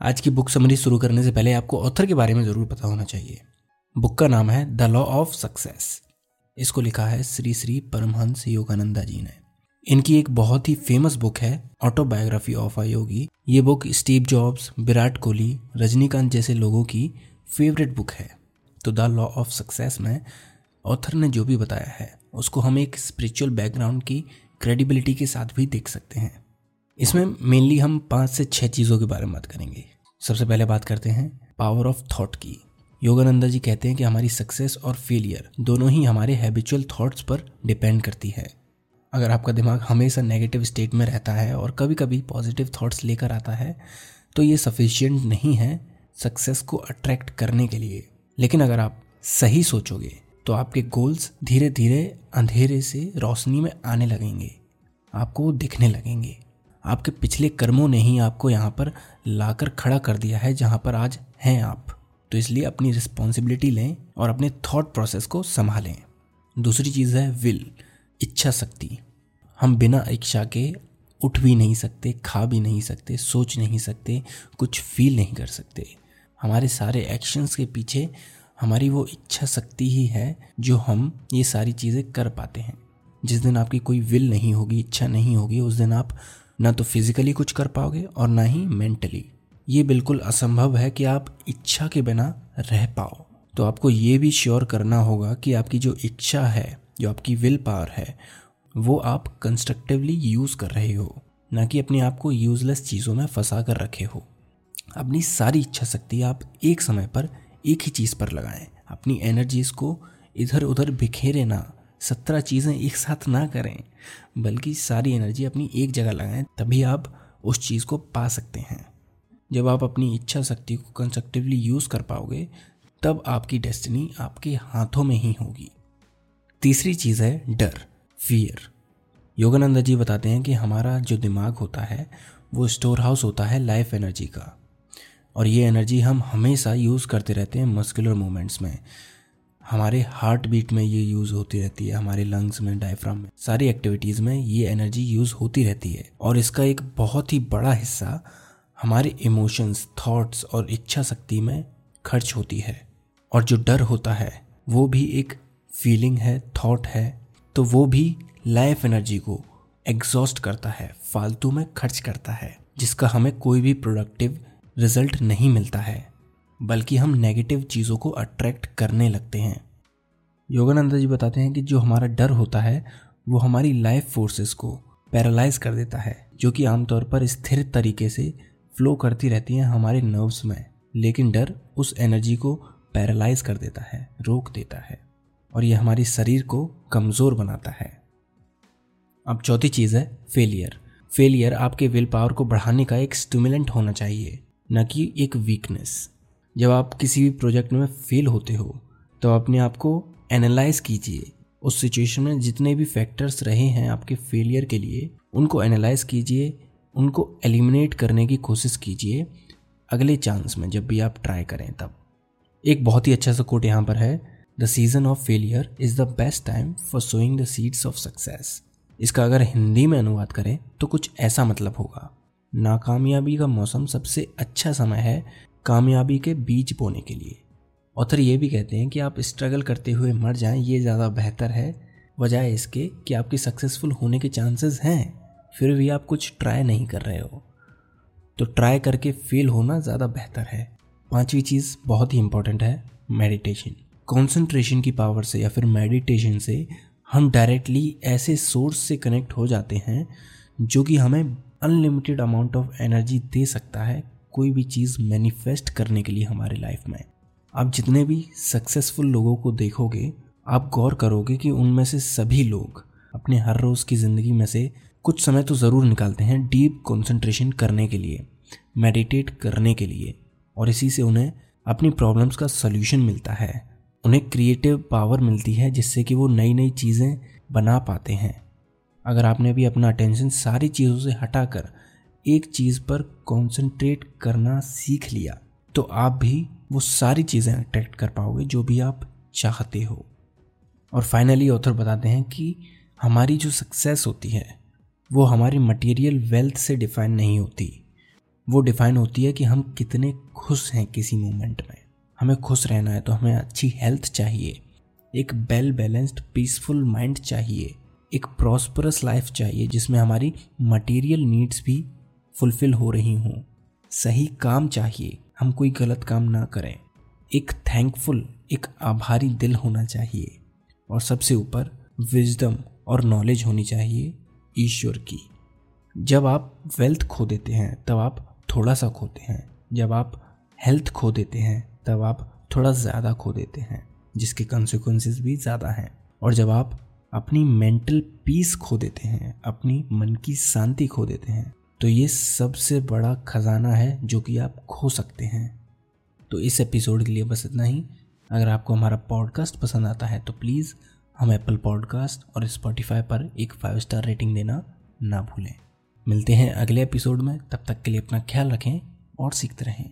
आज की book summary शुरू करने से पहले आपको ऑथर के बारे में ज़रूर पता होना चाहिए। बुक का नाम है द लॉ ऑफ़ सक्सेस इसको लिखा है श्री श्री परमहंस योगानंदा जी ने। इनकी एक बहुत ही फ़ेमस बुक है ऑटोबायोग्राफी ऑफ़ अ योगी ये book Steve Jobs Virat Kohli, Rajinikanth जैसे लोगों की फेवरेट बुक है। तो द लॉ ऑफ़ सक्सेस में ऑथर ने जो भी बताया है, उसको हम एक स्पिरिचुअल बैकग्राउंड की क्रेडिबिलिटी के साथ भी देख सकते हैं। इसमें मेनली हम पाँच से छह चीज़ों के बारे में बात करेंगे। सबसे पहले बात करते हैं पावर ऑफ़ थॉट की। योगानंदा जी कहते हैं कि हमारी सक्सेस और फेलियर दोनों ही हमारे हैबिचुअल थॉट्स पर डिपेंड करती है। अगर आपका दिमाग हमेशा नेगेटिव स्टेट में रहता है और कभी कभी पॉजिटिव थॉट्स लेकर आता है तो ये सफिशियंट नहीं है सक्सेस को अट्रैक्ट करने के लिए। लेकिन अगर आप सही सोचोगे तो आपके गोल्स धीरे धीरे अंधेरे से रोशनी में आने लगेंगे। आपको वो दिखने लगेंगे। आपके पिछले कर्मों ने ही आपको यहाँ पर लाकर खड़ा कर दिया है जहाँ पर आज हैं आप। तो इसलिए अपनी रिस्पॉन्सिबिलिटी लें और अपने थॉट प्रोसेस को संभालें। दूसरी चीज़ है विल इच्छा शक्ति। हम बिना इच्छा के उठ भी नहीं सकते, खा भी नहीं सकते, सोच नहीं सकते, कुछ फील नहीं कर सकते। हमारे सारे एक्शंस के पीछे हमारी वो इच्छा शक्ति ही है जो हम ये सारी चीज़ें कर पाते हैं। जिस दिन आपकी कोई विल नहीं होगी, इच्छा नहीं होगी, उस दिन आप ना तो फिजिकली कुछ कर पाओगे और ना ही मेंटली ये बिल्कुल असंभव है कि आप इच्छा के बिना रह पाओ। तो आपको ये भी श्योर करना होगा कि आपकी जो इच्छा है, जो आपकी विल पावर है, वो आप कंस्ट्रक्टिवली यूज़ कर रहे हो, ना कि अपने आप को यूजलेस चीज़ों में फंसा कर रखे हो। अपनी सारी इच्छा शक्ति आप एक समय पर एक ही चीज़ पर लगाएँ। अपनी एनर्जीज को इधर उधर बिखेरे ना सत्रह चीज़ें एक साथ ना करें, बल्कि सारी एनर्जी अपनी एक जगह लगाएँ, तभी आप उस चीज़ को पा सकते हैं। जब आप अपनी इच्छा शक्ति को कंस्ट्रक्टिवली यूज़ कर पाओगे, तब आपकी डेस्टिनी आपके हाथों में ही होगी। तीसरी चीज़ है डर फियर योगानंदा जी बताते हैं कि हमारा जो दिमाग होता है, वो स्टोर हाउस होता है लाइफ एनर्जी का। और ये एनर्जी हम हमेशा यूज़ करते रहते हैं मस्कुलर मूवमेंट्स में। हमारे हार्ट बीट में ये यूज़ होती रहती है, हमारे लंग्स में डायफ्राम में, सारी एक्टिविटीज़ में ये एनर्जी यूज़ होती रहती है। और इसका एक बहुत ही बड़ा हिस्सा हमारे इमोशंस थॉट्स और इच्छा शक्ति में खर्च होती है। और जो डर होता है, वो भी एक फीलिंग है थॉट है तो वो भी लाइफ एनर्जी को एग्जॉस्ट करता है, फालतू में खर्च करता है, जिसका हमें कोई भी प्रोडक्टिव रिज़ल्ट नहीं मिलता है। बल्कि हम नेगेटिव चीज़ों को अट्रैक्ट करने लगते हैं। योगानंदा जी बताते हैं कि जो हमारा डर होता है, वो हमारी लाइफ फोर्सेस को पैरालाइज कर देता है, जो कि आमतौर पर स्थिर तरीके से फ्लो करती रहती हैं हमारे नर्व्स में, लेकिन डर उस एनर्जी को पैरालाइज कर देता है, रोक देता है, और ये हमारे शरीर को कमज़ोर बनाता है। अब चौथी चीज़ है फेलियर फेलियर आपके विल पावर को बढ़ाने का एक स्टिमुलेंट होना चाहिए, न कि एक वीकनेस जब आप किसी भी प्रोजेक्ट में फेल होते हो तो अपने आप को एनालाइज कीजिए। उस सिचुएशन में जितने भी फैक्टर्स रहे हैं आपके फेलियर के लिए, उनको एनालाइज कीजिए, उनको एलिमिनेट करने की कोशिश कीजिए। अगले चांस में जब भी आप ट्राई करें तब। एक बहुत ही अच्छा सा कोट यहाँ पर है the season of failure is the best time for sowing the seeds of success इसका अगर हिंदी में अनुवाद करें तो कुछ ऐसा मतलब होगा। नाकामयाबी का मौसम सबसे अच्छा समय है कामयाबी के बीज बोने के लिए। ऑथर ये भी कहते हैं कि आप स्ट्रगल करते हुए मर जाएँ, ये ज़्यादा बेहतर है। बजाय इसके कि आपके सक्सेसफुल होने के चांसेस हैं, फिर भी आप कुछ ट्राई नहीं कर रहे हो। तो ट्राई करके फेल होना ज़्यादा बेहतर है। पांचवी चीज़ बहुत ही इंपॉर्टेंट है मेडिटेशन कॉन्सेंट्रेशन की पावर से या फिर मेडिटेशन से हम डायरेक्टली ऐसे सोर्स से कनेक्ट हो जाते हैं, जो कि हमें अनलिमिटेड अमाउंट ऑफ़ एनर्जी दे सकता है। कोई भी चीज़ मैनिफेस्ट करने के लिए हमारे लाइफ में आप जितने भी सक्सेसफुल लोगों को देखोगे, आप गौर करोगे कि उनमें से सभी लोग अपने हर रोज़ की ज़िंदगी में से कुछ समय तो ज़रूर निकालते हैं डीप कंसंट्रेशन करने के लिए मेडिटेट करने के लिए। और इसी से उन्हें अपनी प्रॉब्लम्स का सल्यूशन मिलता है। उन्हें क्रिएटिव पावर मिलती है जिससे कि वो नई नई चीज़ें बना पाते हैं। अगर आपने भी अपना अटेंशन सारी चीज़ों से हटाकर एक चीज़ पर कंसंट्रेट करना सीख लिया तो आप भी वो सारी चीज़ें अट्रैक्ट कर पाओगे जो भी आप चाहते हो। और फाइनली ऑथर बताते हैं कि हमारी जो सक्सेस होती है, वो हमारी मटेरियल वेल्थ से डिफाइन नहीं होती। वो डिफाइन होती है कि हम कितने खुश हैं किसी मोमेंट में। हमें खुश रहना है तो हमें अच्छी हेल्थ चाहिए, एक वेल बैलेंस्ड पीसफुल माइंड चाहिए, एक प्रॉस्परस लाइफ चाहिए जिसमें हमारी मटेरियल नीड्स भी फुलफिल हो रही हूँ। सही काम चाहिए, हम कोई गलत काम ना करें। एक थैंकफुल एक आभारी दिल होना चाहिए। और सबसे ऊपर विजडम और नॉलेज होनी चाहिए ईश्वर की। जब आप वेल्थ खो देते हैं, तब आप थोड़ा सा खोते हैं। जब आप हेल्थ खो देते हैं, तब आप थोड़ा ज़्यादा खो देते हैं, जिसके कंसिक्वेंसेस भी ज़्यादा हैं। और जब आप अपनी मेंटल पीस खो देते हैं, अपनी मन की शांति खो देते हैं तो ये सबसे बड़ा खजाना है जो कि आप खो सकते हैं। तो इस एपिसोड के लिए बस इतना ही। अगर आपको हमारा पॉडकास्ट पसंद आता है तो प्लीज़ हम एप्पल पॉडकास्ट और स्पॉटिफाई पर एक फाइव स्टार रेटिंग देना ना भूलें। मिलते हैं अगले एपिसोड में। तब तक के लिए अपना ख्याल रखें और सीखते रहें।